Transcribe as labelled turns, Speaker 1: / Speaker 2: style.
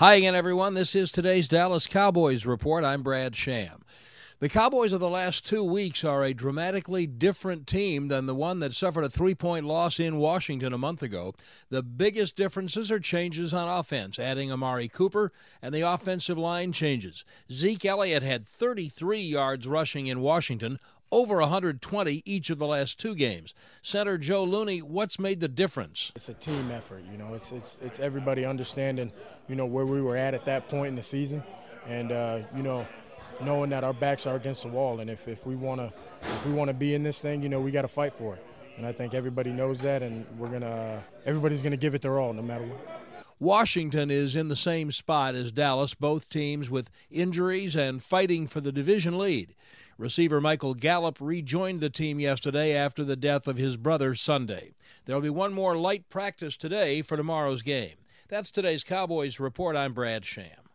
Speaker 1: Hi again, everyone. This is today's Dallas Cowboys Report. I'm Brad Sham. The Cowboys of the last two weeks are a dramatically different team than the one that suffered a three point loss in Washington a month ago. The biggest differences are changes on offense, adding Amari Cooper, and the offensive line changes. Zeke Elliott had 33 yards rushing in Washington, over 120 each of the last two games. Center Joe Looney, what's made the difference?
Speaker 2: It's a team effort, you know. It's it's it's everybody understanding, you know, where we were at at that point in the season, and uh, you know, knowing that our backs are against the wall, and if, if we want to if we want to be in this thing, you know, we got to fight for it. And I think everybody knows that, and we're gonna everybody's gonna give it their all, no matter what.
Speaker 1: Washington is in the same spot as Dallas, both teams with injuries and fighting for the division lead. Receiver Michael Gallup rejoined the team yesterday after the death of his brother Sunday. There'll be one more light practice today for tomorrow's game. That's today's Cowboys Report. I'm Brad Sham.